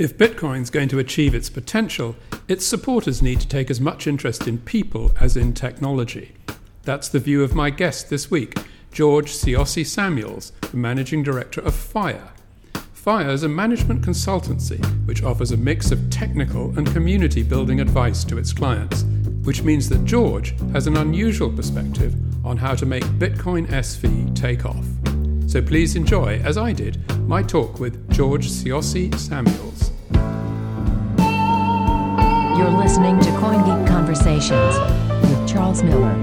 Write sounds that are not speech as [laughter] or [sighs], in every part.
If Bitcoin's going to achieve its potential, its supporters need to take as much interest in people as in technology. That's the view of my guest this week, George Siosi Samuels, the Managing Director of FIRE. FIRE is a management consultancy which offers a mix of technical and community building advice to its clients, which means that George has an unusual perspective on how to make Bitcoin SV take off. So please enjoy, as I did, my talk with George Siosi Samuels. You're listening to CoinGeek Conversations with Charles Miller.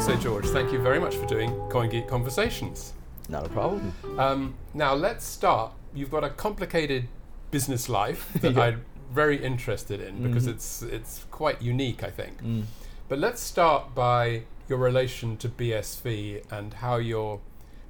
So, George, thank you very much for doing CoinGeek Conversations. Not a problem. Um, now, let's start. You've got a complicated business life [laughs] that Yeah. I'm very interested in because it's it's quite unique, I think. But let's start by your relation to BSV and how you're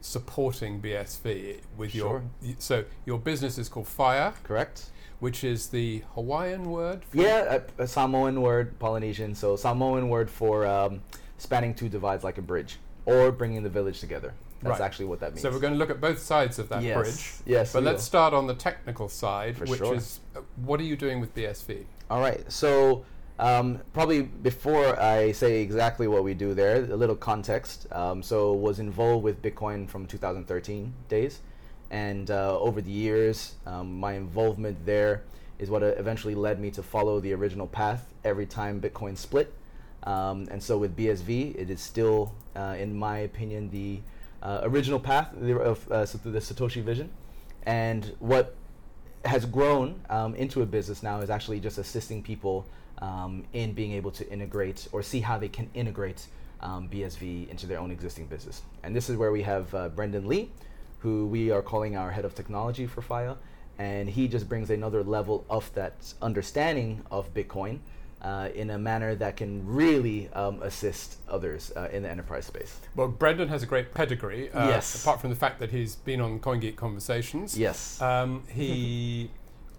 supporting BSV with your. So, your business is called Fire, Correct? which is the Hawaiian word. For Yeah, a, a Samoan word, Polynesian. So Samoan word for um, spanning two divides like a bridge, or bringing the village together. That's Right. actually what that means. So we're going to look at both sides of that Yes. bridge. Yes, But let's will. start on the technical side, For which sure. is uh, what are you doing with BSV? All right. So um, probably before I say exactly what we do there, a little context. Um, so was involved with Bitcoin from 2013 days, and uh, over the years, um, my involvement there is what uh, eventually led me to follow the original path every time Bitcoin split. Um, and so with BSV, it is still, uh, in my opinion, the uh, original path of uh, the Satoshi vision. And what has grown um, into a business now is actually just assisting people um, in being able to integrate or see how they can integrate um, BSV into their own existing business. And this is where we have uh, Brendan Lee, who we are calling our head of technology for Faia. And he just brings another level of that understanding of Bitcoin uh, in a manner that can really um, assist others uh, in the enterprise space. Well, Brendan has a great pedigree. Uh, Yes. Apart from the fact that he's been on CoinGeek Conversations. Yes. Um, he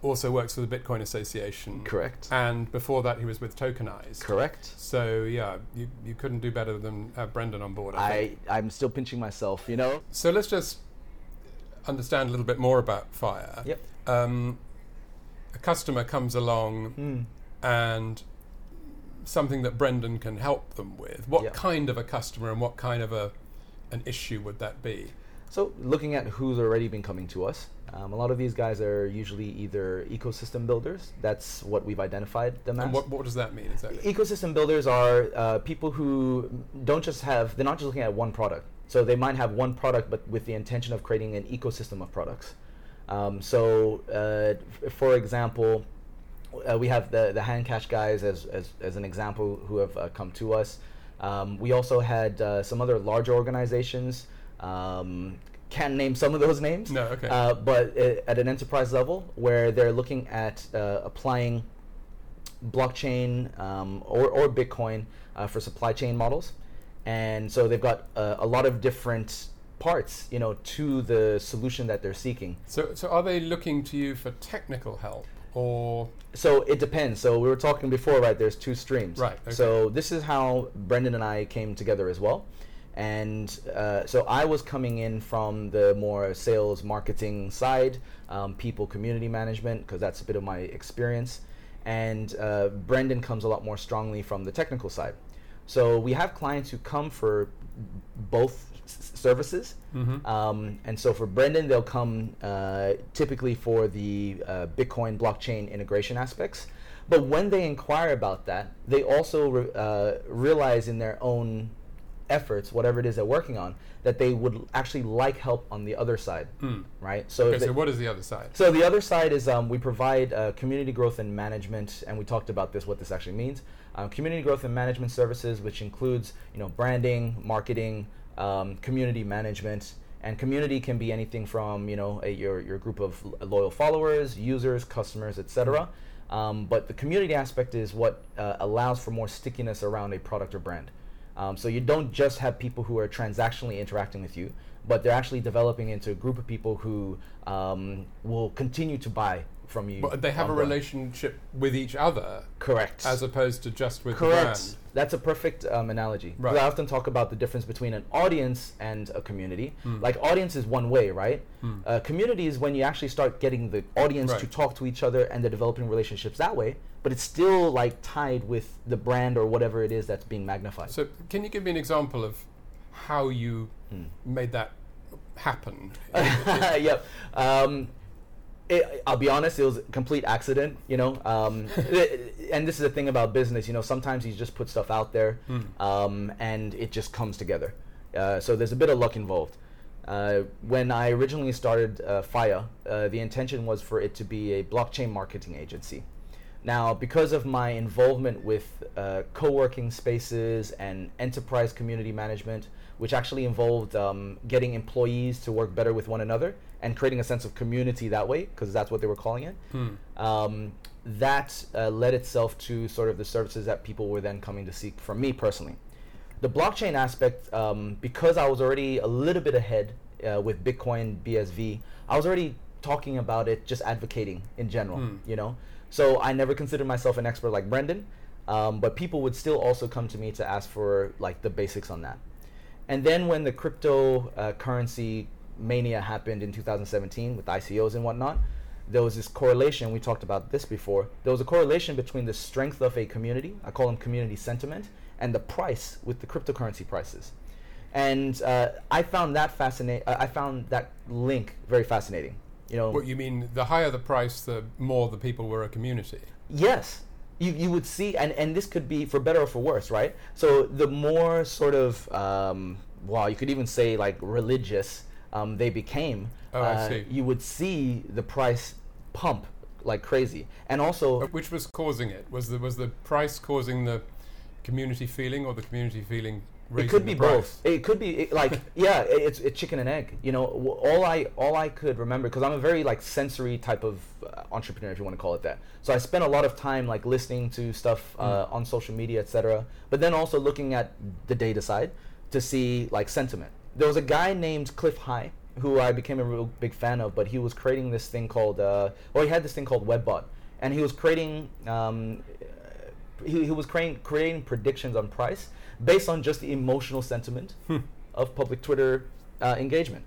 also works for the Bitcoin Association. Correct. And before that, he was with Tokenize. Correct. So yeah, you, you couldn't do better than have Brendan on board. I, I I'm still pinching myself, you know? So let's just understand a little bit more about Fire. Yep. Um, a customer comes along Hmm. and something that Brendan can help them with. What Yeah. kind of a customer and what kind of a an issue would that be? So, looking at who's already been coming to us, um, a lot of these guys are usually either ecosystem builders. That's what we've identified them And as. what, what does that mean exactly? Ecosystem builders are uh, people who don't just have, they're not just looking at one product. So, they might have one product, but with the intention of creating an ecosystem of products. Um, so, uh, f- for example, uh, we have the, the HandCash guys as, as, as an example who have uh, come to us. Um, we also had uh, some other larger organizations. Um, can't name some of those names. No, okay. Uh, but uh, at an enterprise level, where they're looking at uh, applying blockchain um, or, or Bitcoin uh, for supply chain models, and so they've got uh, a lot of different parts, you know, to the solution that they're seeking. So, so are they looking to you for technical help or So it depends. So we were talking before, right? There's two streams. Right, okay. So this is how Brendan and I came together as well. And uh, so I was coming in from the more sales marketing side, um, people community management, because that's a bit of my experience. And uh, Brendan comes a lot more strongly from the technical side. So we have clients who come for both s- services. Um, and so for Brendan, they'll come uh, typically for the uh, Bitcoin blockchain integration aspects. But when they inquire about that, they also re- uh, realize in their own efforts, whatever it is they're working on, that they would actually like help on the other side, right? So, okay? they- So, what is the other side? so the other side is um, we provide uh, community growth and management, and we talked about this, what this actually means. Um, community growth and management services, which includes you know branding, marketing, um, community management, and community can be anything from you know a, your your group of loyal followers, users, customers, etc. Um, but the community aspect is what uh, allows for more stickiness around a product or brand. Um, so you don't just have people who are transactionally interacting with you, but they're actually developing into a group of people who um, will continue to buy from you. But they have a relationship with each other Correct. as opposed to just with the Correct. brand. That's a perfect um, analogy. Right. I often talk about the difference between an audience and a community. Hmm. Like audience is one way, right? Uh, community is when you actually start getting the audience to talk to each other and they're developing relationships that way. But it's still like tied with the brand or whatever it is that's being magnified. So, can you give me an example of how you Hmm. made that happen? [laughs] yep. Um, it, I'll be honest, it was a complete accident, you know. Um, [laughs] and this is the thing about business, you know. Sometimes you just put stuff out there, um, and it just comes together. Uh, so there's a bit of luck involved. Uh, when I originally started uh, Faia, uh, the intention was for it to be a blockchain marketing agency. Now, because of my involvement with uh, co working spaces and enterprise community management, which actually involved um, getting employees to work better with one another and creating a sense of community that way, because that's what they were calling it, um, that uh, led itself to sort of the services that people were then coming to seek from me personally. The blockchain aspect, um, because I was already a little bit ahead uh, with Bitcoin BSV, I was already talking about it, just advocating in general, you know. So I never considered myself an expert like Brendan, um, but people would still also come to me to ask for like the basics on that. And then when the crypto uh, currency mania happened in 2017 with ICOs and whatnot, there was this correlation. We talked about this before. There was a correlation between the strength of a community, I call them community sentiment, and the price with the cryptocurrency prices. And uh, I found that fascinating. I found that link very fascinating. You know, What you mean, the higher the price, the more the people were a community. Yes. You, you would see, and, and this could be for better or for worse, right? So the more sort of, um, wow, you could even say like religious um, they became, Oh, I uh, see. you would see the price pump like crazy. And also, Uh, Which was causing it? Was the was the price causing the community feeling, or the community feeling it could be both. It could be it, like [laughs] yeah, it- it's it's chicken and egg. You know, all I all I could remember because I'm a very like sensory type of uh, entrepreneur, if you want to call it that. So I spent a lot of time like listening to stuff uh, Mm. on social media, etc. But then also looking at the data side to see like sentiment. There was a guy named Cliff High who I became a real big fan of, but he was creating this thing called, uh, or he had this thing called Webbot, and he was creating um, he, he was creating creating predictions on price based on just the emotional sentiment of public Twitter uh, engagement,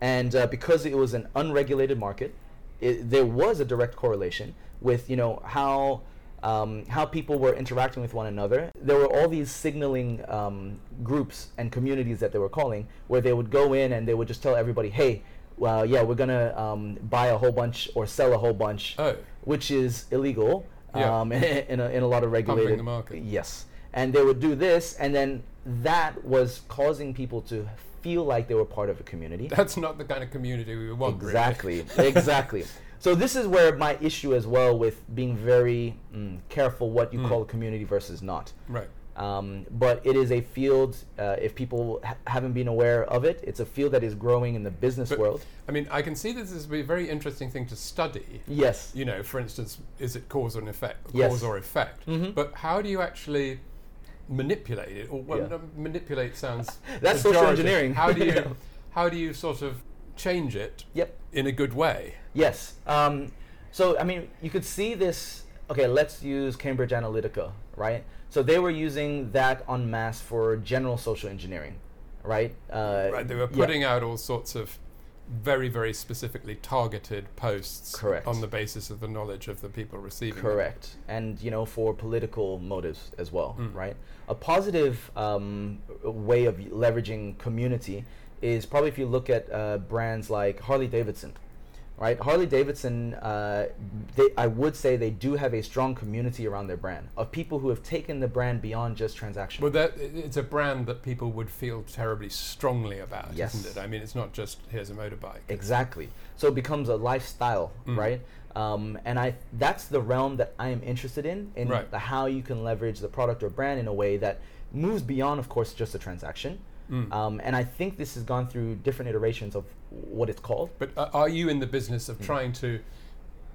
and uh, because it was an unregulated market, it, there was a direct correlation with you know how. Um, how people were interacting with one another. There were all these signaling um, groups and communities that they were calling, where they would go in and they would just tell everybody, "Hey, well, yeah, we're gonna um, buy a whole bunch or sell a whole bunch," Oh. which is illegal Yeah. um, [laughs] in, a, in a lot of regulated the market. Yes, and they would do this, and then that was causing people to feel like they were part of a community. That's not the kind of community we want. really. Exactly, [laughs] exactly. So this is where my issue as well with being very mm, careful what you call a community versus not. Right. Um, but it is a field. Uh, if people ha- haven't been aware of it, it's a field that is growing in the business But, world. I mean, I can see this as a very interesting thing to study. Yes. You know, for instance, is it cause or effect? Yes. Cause or effect? Mhm. But how do you actually manipulate it? Or well, Yeah. no, manipulate sounds [laughs] That's social engineering. How do you [laughs] Yeah. how do you sort of change it Yep. in a good way? Yes. Um, so, I mean, you could see this. Okay, let's use Cambridge Analytica, right? So they were using that en masse for general social engineering, right? Uh, Right, they were yeah. putting out all sorts of very, very specifically targeted posts Correct. on the basis of the knowledge of the people receiving them. Correct, and you know for political motives as well, Mm. right? A positive um, way of leveraging community is probably if you look at uh, brands like Harley Davidson, right? Harley Davidson, uh, they, I would say they do have a strong community around their brand of people who have taken the brand beyond just transaction. Well, that, it's a brand that people would feel terribly strongly about, Yes. isn't it? I mean, it's not just here's a motorbike. Exactly. So it becomes a lifestyle, Mm. right? Um, and I that's the realm that I am interested in, in Right. the, how you can leverage the product or brand in a way that moves beyond, of course, just a transaction. Mm. Um, and I think this has gone through different iterations of what it's called. But uh, are you in the business Mm. of trying to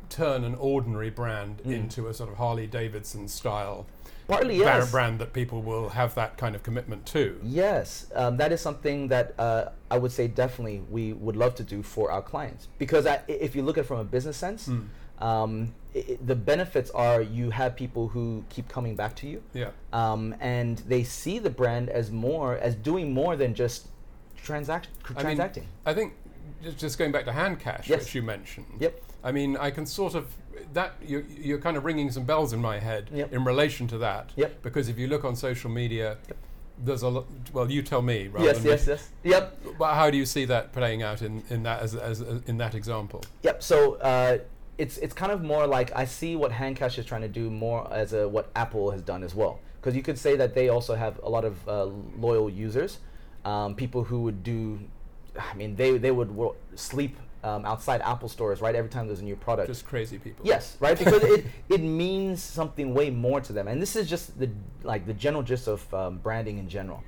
turn an ordinary brand Mm. into a sort of Harley Davidson style Partly, bar- yes. brand that people will have that kind of commitment to? Yes, um, that is something that uh, I would say definitely we would love to do for our clients because I, if you look at it from a business sense, Mm. Um, i i- the benefits are you have people who keep coming back to you, Yeah. um, and they see the brand as more as doing more than just transact I mean. I think just- going back to HandCash, Yes. which you mentioned. Yep. I mean, I can sort of that you're, you're kind of ringing some bells in my head Yep. in relation to that. Yep. Because if you look on social media, there's a lot. Well, you tell me. Rather yes, than yes, me. yes. Yep. But how do you see that playing out in, in that as, as, as in that example? Yep. So uh, it's it's kind of more like I see what Handcash is trying to do more as a what Apple has done as well. Because you could say that they also have a lot of uh, loyal users, um, people who would do. I mean, they they would wo- sleep um, outside Apple stores right every time there's a new product. Just crazy people. Yes, right. [laughs] Because it it means something way more to them, and this is just the like the general gist of um, branding in general.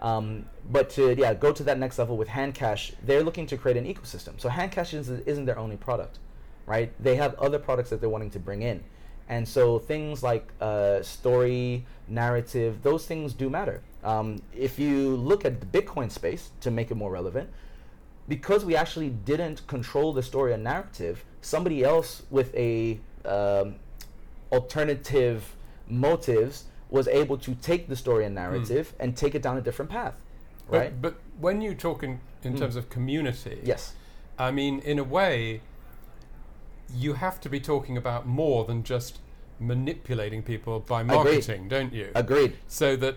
Um, but to yeah, go to that next level with Handcash, they're looking to create an ecosystem. So Handcash isn't, isn't their only product, right? They have other products that they're wanting to bring in, and so things like uh, story, narrative, those things do matter. Um, if you look at the Bitcoin space to make it more relevant, because we actually didn't control the story and narrative, somebody else with a um, alternative motives was able to take the story and narrative and take it down a different path, But, right? but when you talk in, in terms of community, yes, I mean, in a way, you have to be talking about more than just manipulating people by marketing, don't you? agreed. So that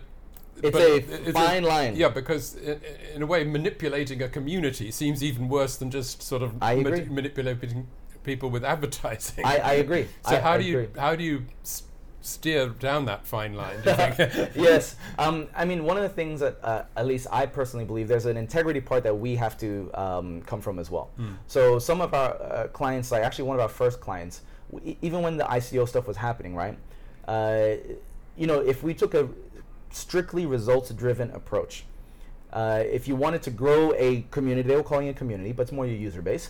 It's but a it's fine line. Yeah, because in, in a way, manipulating a community seems even worse than just sort of agree. manipulating people with advertising. I, I agree. [laughs] so I- how I do you how do you steer down that fine line? Do you think? [laughs] yes. Um, I mean, one of the things that uh, at least I personally believe there's an integrity part that we have to um, come from as well. So some of our uh, clients, like actually one of our first clients, w- even when the ICO stuff was happening, right? Uh, you know, if we took a strictly results-driven approach, uh, if you wanted to grow a community, they were calling it a community, but it's more your user base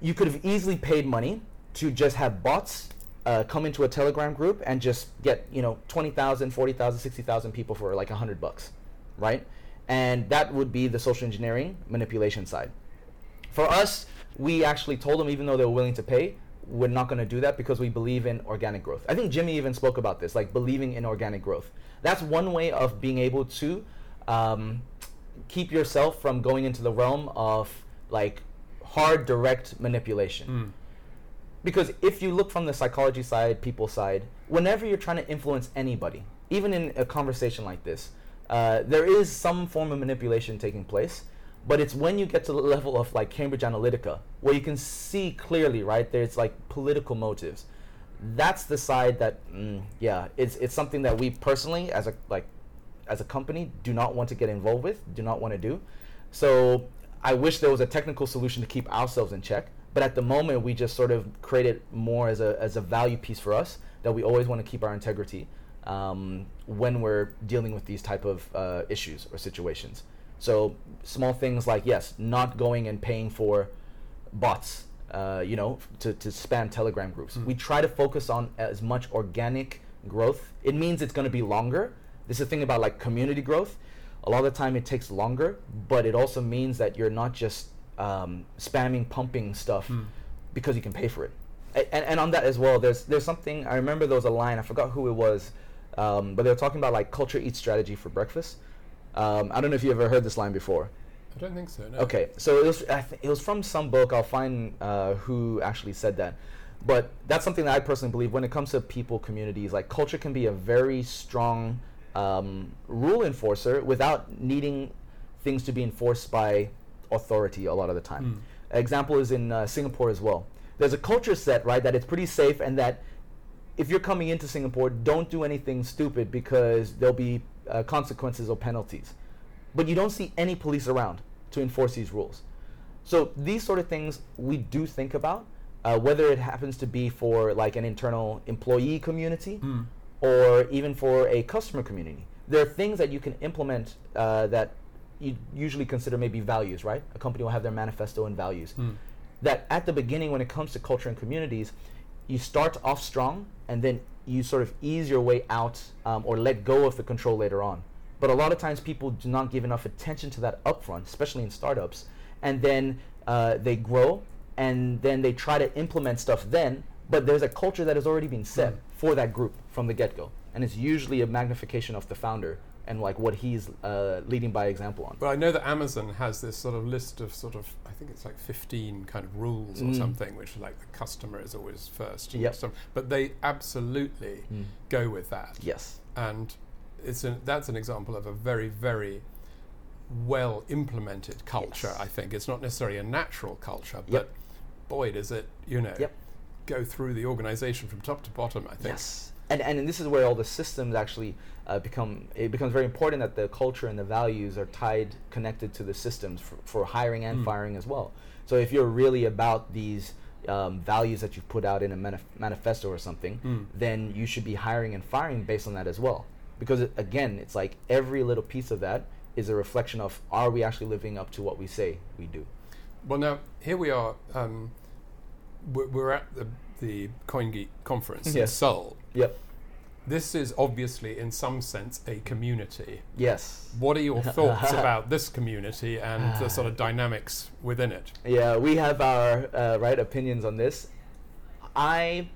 you could have easily paid money to just have bots uh, come into a telegram group and just get you know 20000 40000 60000 people for like 100 bucks right? And that would be the social engineering manipulation side. For us we actually told them even though they were willing to pay we're not going to do that because we believe in organic growth. I think jimmy even spoke about this like believing in organic growth. That's one way of being able to um, keep yourself from going into the realm of like hard direct manipulation because if you look from the psychology side people side whenever you're trying to influence anybody even in a conversation like this uh, there is some form of manipulation taking place but it's when you get to the level of like cambridge analytica where you can see clearly right there's like political motives that's the side that mm, yeah it's, it's something that we personally as a like as a company do not want to get involved with, do not want to do. So I wish there was a technical solution to keep ourselves in check. But at the moment, we just sort of create it more as a, as a value piece for us that we always want to keep our integrity um, when we're dealing with these type of uh, issues or situations. So small things like yes, not going and paying for bots, uh, you know, to, to spam Telegram groups. We try to focus on as much organic growth. It means it's going to be longer. This is the thing about like community growth. A lot of the time it takes longer, but it also means that you're not just um, spamming, pumping stuff because you can pay for it. A- And, and on that as well, there's there's something I remember there was a line I forgot who it was, um, but they were talking about like culture eats strategy for breakfast. Um, I don't know if you ever heard this line before. I don't think so. No. Okay, so it was I th- it was from some book. I'll find uh, who actually said that. But that's something that I personally believe when it comes to people, communities, like culture can be a very strong um, rule enforcer without needing things to be enforced by authority a lot of the time. Example is in uh, Singapore as well. There's a culture set, right, that it's pretty safe and that if you're coming into Singapore, don't do anything stupid because there'll be uh, consequences or penalties. But you don't see any police around to enforce these rules. So these sort of things we do think about, uh, whether it happens to be for like an internal employee community or even for a customer community. There are things that you can implement uh, that you usually consider maybe values, right? A company will have their manifesto and values. That at the beginning, when it comes to culture and communities, you start off strong and then you sort of ease your way out um, or let go of the control later on. But a lot of times people do not give enough attention to that upfront, especially in startups. And then uh, they grow and then they try to implement stuff then, but there's a culture that has already been set Mm. for that group from the get go, and it's usually a magnification of the founder and like what he's uh, leading by example on. But I know that Amazon has this sort of list of sort of I think it's like fifteen kind of rules or Mm. something, which like the customer is always first. Yep. stuff. But they absolutely Mm. go with that. Yes. and it's an, that's an example of a very very well implemented culture Yes. i think it's not necessarily a natural culture but Yep. boy does it you know Yep. go through the organization from top to bottom i think Yes. And, and this is where all the systems actually uh, become, it becomes very important that the culture and the values are tied, connected to the systems for, for hiring and Mm. firing as well. So if you're really about these um, values that you've put out in a manif- manifesto or something, Mm. then you should be hiring and firing based on that as well. Because it, again, it's like every little piece of that is a reflection of are we actually living up to what we say we do? well now here we are um, we're, we're at the, the coingeek conference in [laughs] seoul Yep. this is obviously in some sense a community Yes. what are your [laughs] thoughts about this community and the [sighs] sort of dynamics within it Yeah, we have our uh, right opinions on this. I,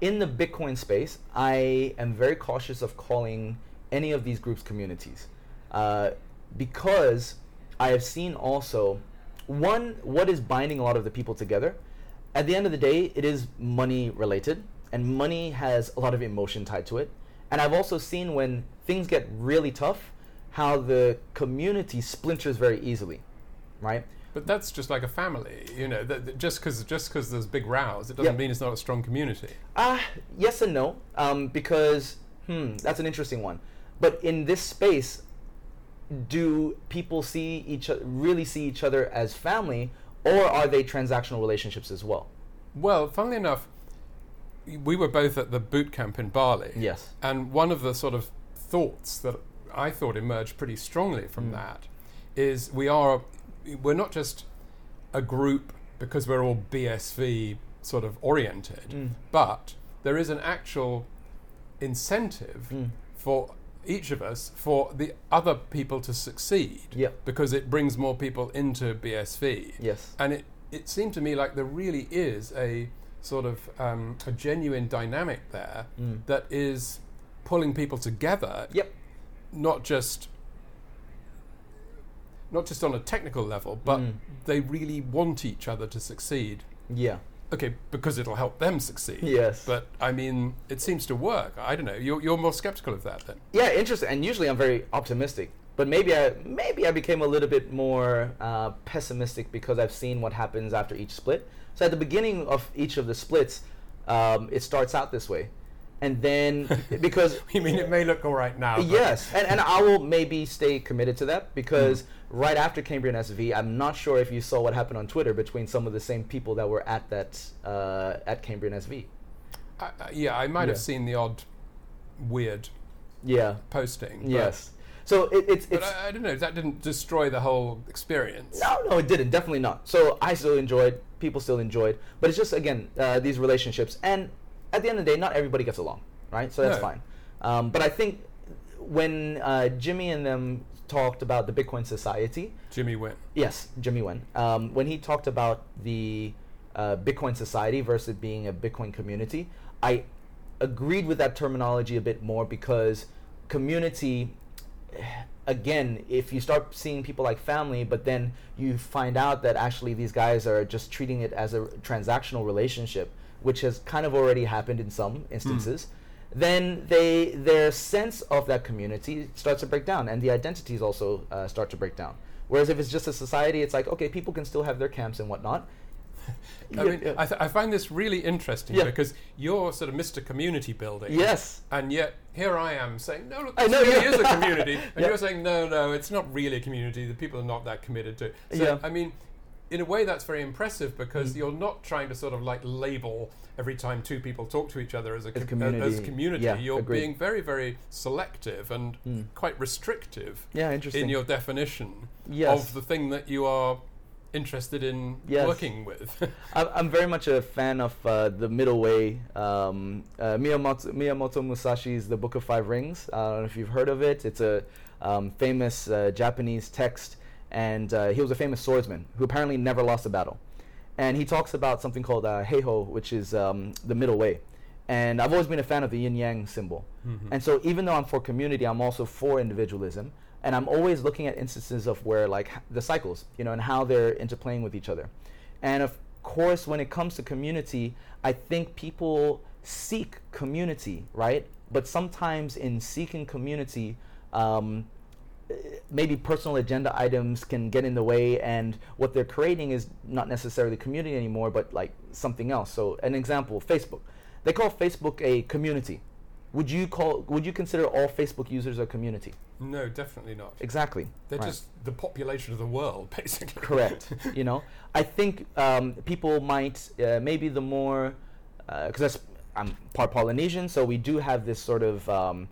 in the Bitcoin space, I am very cautious of calling any of these groups communities, uh, because I have seen also one what is binding a lot of the people together. At the end of the day, it is money related, and money has a lot of emotion tied to it. And I've also seen when things get really tough, how the community splinters very easily, right? But that's just like a family, you know. That, that just because just because there's big rows, it doesn't Yep. mean it's not a strong community. Ah, yes and no, um, because hmm, that's an interesting one. But in this space, do people see each o- really see each other as family, or are they transactional relationships as well? Well, funnily enough, we were both at the boot camp in Bali. Yes. And one of the sort of thoughts that I thought emerged pretty strongly from mm. that is we are we're not just a group because we're all BSV sort of oriented, mm. but there is an actual incentive mm. for each of us for the other people to succeed Yep. because it brings more people into BSV. Yes. And it, it seemed to me like there really is a sort of um, a genuine dynamic there that is pulling people together, Yep. not just not just on a technical level, but they really want each other to succeed. Yeah. Okay, because it'll help them succeed. Yes. But I mean, it seems to work. I don't know. You're, you're more skeptical of that then. Yeah, interesting. And usually I'm very optimistic, but maybe I maybe I became a little bit more uh, pessimistic because I've seen what happens after each split. So at the beginning of each of the splits, um, it starts out this way, and then [laughs] because [laughs] You mean it may look all right now? yes, and, and I will maybe stay committed to that because Hmm. right after Cambrian SV, I'm not sure if you saw what happened on Twitter between some of the same people that were at that uh, at Cambrian SV. I, I- yeah, I might have seen the odd weird Yeah. posting. Yes. So it, it's But it's I, I don't know. That didn't destroy the whole experience. No, no, it didn't. Definitely not. So I still enjoyed. People still enjoyed. But it's just again uh, these relationships, and at the end of the day, not everybody gets along, right? So that's No. fine. Um, but I think when uh, Jimmy and them talked about the Bitcoin Society, Jimmy Wen. yes, Jimmy Wen, um, when he talked about the uh, Bitcoin Society versus being a Bitcoin community, I agreed with that terminology a bit more because community again, if you start seeing people like family, but then you find out that actually these guys are just treating it as a transactional relationship, which has kind of already happened in some instances, then they their sense of that community starts to break down, and the identities also uh, start to break down. Whereas if it's just a society, it's like okay, people can still have their camps and whatnot. [laughs] I mean, yeah. I, th- I find this really interesting Yeah. because you're sort of Mr. Community Building. yes, And yet here I am saying, no, look, I this know, really yeah. is a [laughs] community. And you're saying, no, no, it's not really a community. The people are not that committed to it. So, Yeah. I mean, in a way, that's very impressive because Mm. you're not trying to sort of like label every time two people talk to each other as a com- community. As community. Yeah, you're agreed. being very, very selective and quite restrictive yeah, interesting. in your definition Yes. of the thing that you are interested in Yes. working with. [laughs] I'm, I'm very much a fan of uh, the middle way. Um, uh, Miyamoto, Miyamoto Musashi's The Book of Five Rings. I don't know if you've heard of it. It's a um, famous uh, Japanese text, and uh, he was a famous swordsman who apparently never lost a battle. and he talks about something called uh, Heiho, which is um, the middle way. And I've always been a fan of the yin yang symbol. And so even though I'm for community, I'm also for individualism. And I'm always looking at instances of where like the cycles, you know, and how they're interplaying with each other. And of course, when it comes to community, I think people seek community, right? But sometimes in seeking community, um, maybe personal agenda items can get in the way and what they're creating is not necessarily community anymore but like something else so an example facebook they call facebook a community would you call would you consider all facebook users a community No, definitely not. exactly They're Right. just the population of the world, [laughs] basically. correct you know i think um, people might uh, maybe the more because that's i'm part polynesian so we do have this sort of um,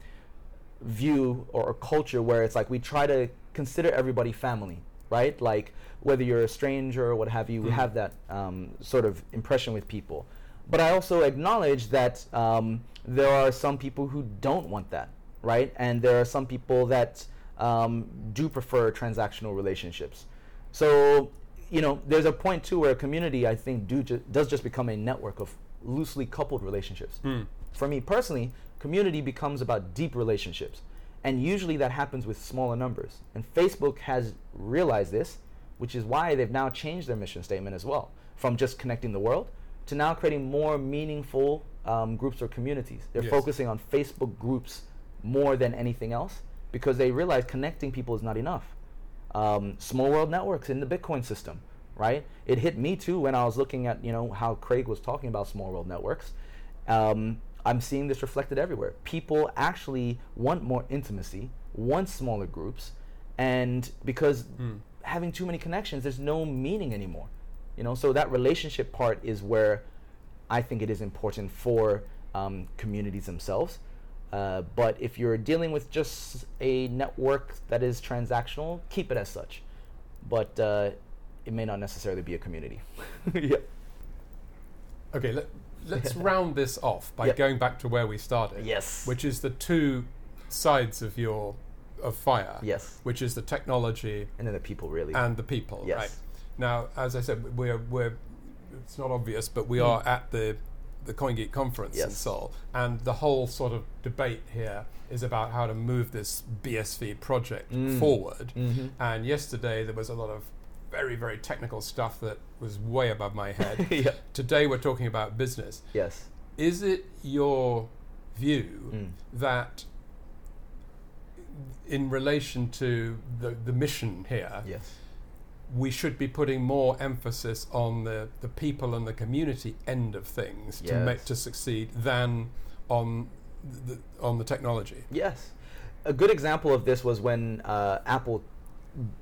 view or, or culture where it's like we try to consider everybody family right like whether you're a stranger or what have you we Mm. have that um, sort of impression with people but i also acknowledge that um, there are some people who don't want that right and there are some people that um, do prefer transactional relationships so you know there's a point too where a community i think do ju- does just become a network of loosely coupled relationships Mm. for me personally, community becomes about deep relationships. And usually that happens with smaller numbers. And Facebook has realized this, which is why they've now changed their mission statement as well from just connecting the world to now creating more meaningful um, groups or communities. They're Yes. focusing on Facebook groups more than anything else because they realize connecting people is not enough. Um, small world networks in the Bitcoin system, right? It hit me too when I was looking at you know how Craig was talking about small world networks. Um, I'm seeing this reflected everywhere. People actually want more intimacy, want smaller groups, and because having too many connections, there's no meaning anymore. You know, so that relationship part is where I think it is important for um, communities themselves. Uh, but if you're dealing with just a network that is transactional, keep it as such. But uh, it may not necessarily be a community. [laughs] yeah. Okay, let, [laughs] let's round this off by Yep. going back to where we started. Yes. Which is the two sides of your of fire. Yes. Which is the technology And then the people really. and the people. Yes. Right. Now, as I said, we're we're it's not obvious, but we Mm. are at the the CoinGeek conference in Seoul, and the whole sort of debate here is about how to move this BSV project Mm. forward. Mhm. And yesterday there was a lot of very very technical stuff that was way above my head. [laughs] yeah. Today we're talking about business. Yes. Is it your view Mm. that in relation to the, the mission here, Yes. We should be putting more emphasis on the, the people and the community end of things to make to succeed than on the, on the technology. Yes. A good example of this was when uh, Apple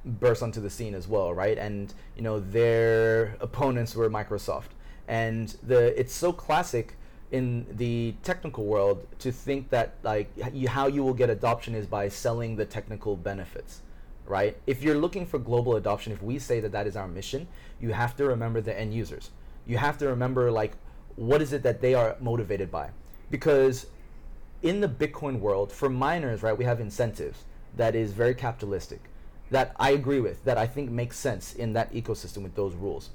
burst onto the scene as well, right? And you know their opponents were Microsoft, and the it's so classic in the technical world to think that like you, how you will get adoption is by selling the technical benefits, right? If you're looking for global adoption, if we say that that is our mission, you have to remember the end users. You have to remember like what is it that they are motivated by, because in the Bitcoin world, for miners, right, we have incentives that is very capitalistic, that I agree with, that I think makes sense in that ecosystem with those rules.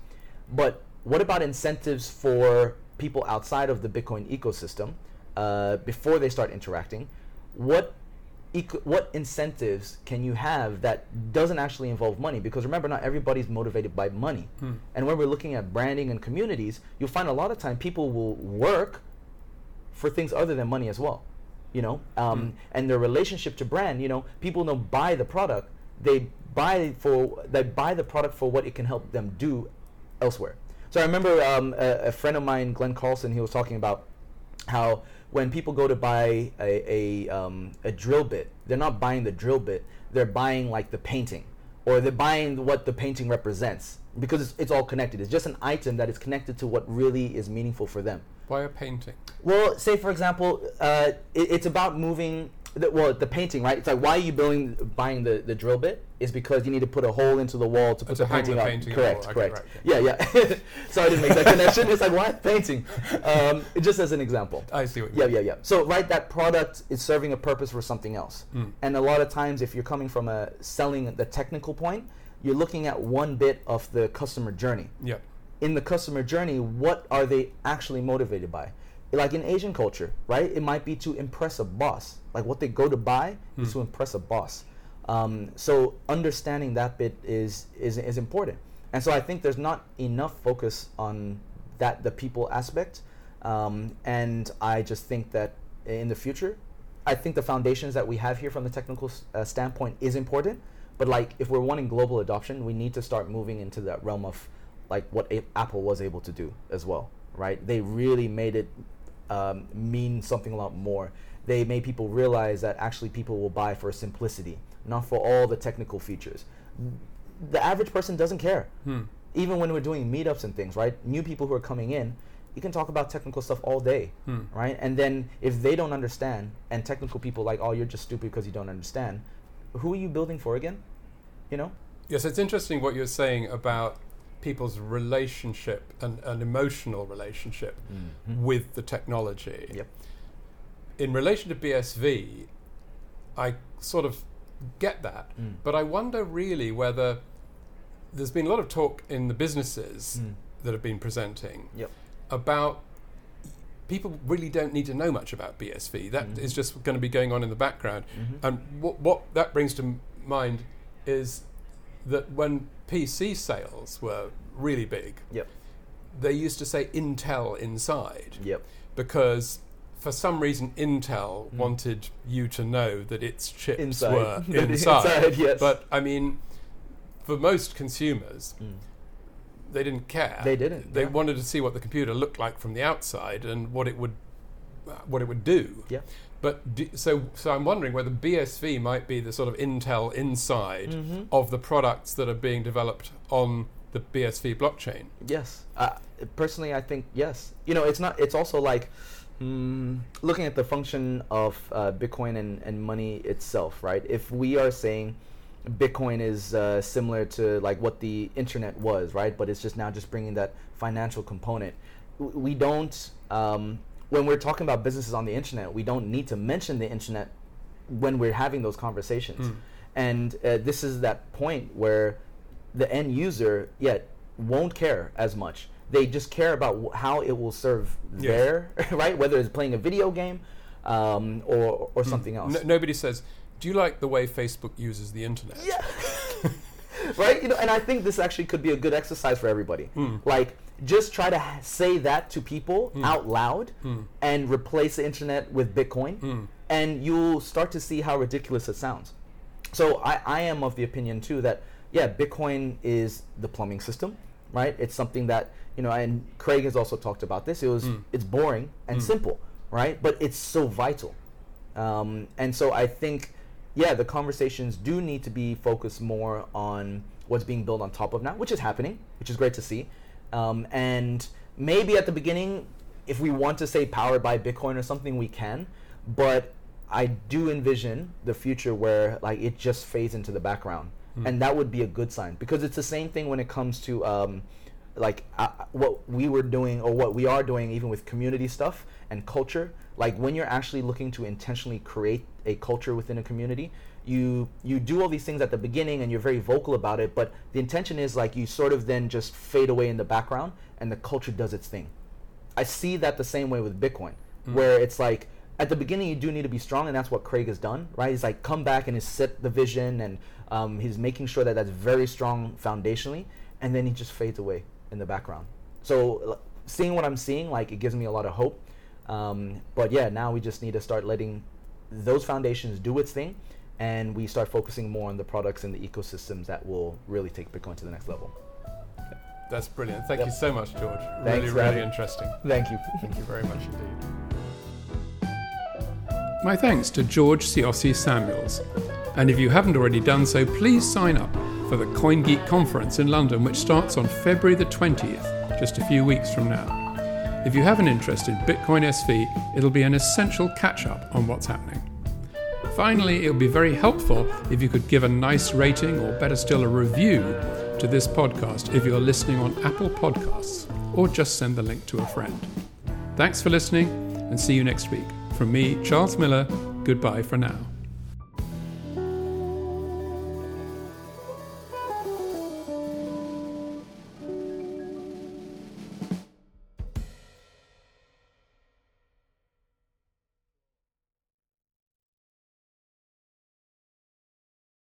But what about incentives for people outside of the Bitcoin ecosystem uh, before they start interacting? What what incentives can you have that doesn't actually involve money? Because remember, not everybody's motivated by money. And when we're looking at branding and communities, you'll find a lot of time people will work for things other than money as well you know? Um, and their relationship to brand you know people don't buy the product. They buy for they buy the product for what it can help them do elsewhere. So i remember um, a, a friend of mine glenn carlson he was talking about how when people go to buy a, a, um, a drill bit they're not buying the drill bit they're buying like the painting or they're buying what the painting represents because it's, it's all connected it's just an item that is connected to what really is meaningful for them Why a painting? well, say for example, uh, it, it's about moving. The, well, the painting, right? It's like why are you building, buying the, the drill bit? Is because you need to put a hole into the wall to put the painting the painting on the correct, wall. Okay, correct. right, Yeah, yeah. [laughs] so I didn't make that connection. It's like why painting? Um, just as an example. I see what you Yeah, mean. yeah, yeah. So, right, that product is serving a purpose for something else. Hmm. And a lot of times, if you're coming from a selling the technical point, you're looking at one bit of the customer journey Yep. in the customer journey, what are they actually motivated by? Like in Asian culture, right? It might be to impress a boss. Like what they go to buy is to impress a boss. Um, so understanding that bit is, is is important. And so I think there's not enough focus on that the people aspect. Um, and I just think that in the future, I think the foundations that we have here from the technical uh, standpoint is important. But like, if we're wanting global adoption, we need to start moving into that realm of like what a- Apple was able to do as well, right? They really made it um, mean something a lot more. They made people realize that actually people will buy for simplicity, not for all the technical features. The average person doesn't care. Even when we're doing meetups and things, right? New people who are coming in, you can talk about technical stuff all day, right? And then if they don't understand, and technical people like, oh, you're just stupid because you don't understand, who are you building for again? You know? Yes, it's interesting what you're saying about people's relationship and an emotional relationship with the technology. Yep. In relation to BSV, I sort of get that, Mm. but I wonder really whether there's been a lot of talk in the businesses Mm. that have been presenting Yep. about people really don't need to know much about BSV. That is Mhm. just going to be going on in the background. Mhm. And what, what that brings to mind is that when PC sales were really big, Yep. they used to say Intel inside Yep. because for some reason Intel Mm. wanted you to know that its chips Inside. were [laughs] inside. inside, yes. But I mean, for most consumers, Mm. they didn't care. They didn't, They yeah. wanted to see what the computer looked like from the outside and what it would what it would do. Yeah. But do, so so I'm wondering whether BSV might be the sort of Intel inside Mhm. of the products that are being developed on the BSV blockchain. Yes. Uh, personally, I think yes. You know, it's not. It's also like mm, looking at the function of uh, Bitcoin and, and money itself, right? If we are saying Bitcoin is uh, similar to like what the internet was, right? But it's just now just bringing that financial component. We don't. Um, when we're talking about businesses on the internet, we don't need to mention the internet when we're having those conversations. Mm. And uh, this is that point where the end user yet won't care as much. They just care about wh- how it will serve their [laughs] right, whether it's playing a video game um, or or something else. No, nobody says, "Do you like the way Facebook uses the internet?" Yeah. [laughs] [laughs] right? You know, and I think this actually could be a good exercise for everybody. Hmm. Like, just try to say that to people out loud Hmm. and replace the internet with Bitcoin, and you'll start to see how ridiculous it sounds. So I, I am of the opinion too that yeah, Bitcoin is the plumbing system, right? It's something that you know, and Craig has also talked about this. It was it's boring and simple, right? But it's so vital, um, and so I think yeah, the conversations do need to be focused more on what's being built on top of now, which is happening, which is great to see, um, and maybe at the beginning, if we want to say powered by Bitcoin or something, we can, but I do envision the future where like it just fades into the background, and that would be a good sign because it's the same thing when it comes to um, like uh, what we were doing or what we are doing even with community stuff and culture. Like when you're actually looking to intentionally create a culture within a community, you you do all these things at the beginning and you're very vocal about it, but the intention is like you sort of then just fade away in the background and the culture does its thing. I see that the same way with Bitcoin, where it's like at the beginning you do need to be strong, and that's what Craig has done, right? He's like come back and he's set the vision, and um, he's making sure that that's very strong foundationally, and then he just fades away in the background. So seeing what I'm seeing, like it gives me a lot of hope. Um, but yeah, now we just need to start letting those foundations do its thing, and we start focusing more on the products and the ecosystems that will really take Bitcoin to the next level. That's brilliant. Thank Yep. you so much, George. Thanks really, really having- interesting. Thank you. Thank you very much indeed. My thanks to George Siosi Samuels. And if you haven't already done so, please sign up for the CoinGeek conference in London, which starts on February the 20th, just a few weeks from now. If you have an interest in Bitcoin SV, it'll be an essential catch up on what's happening. Finally, it would be very helpful if you could give a nice rating or better still a review to this podcast if you're listening on Apple Podcasts or just send the link to a friend. Thanks for listening and see you next week. From me, Charles Miller, goodbye for now.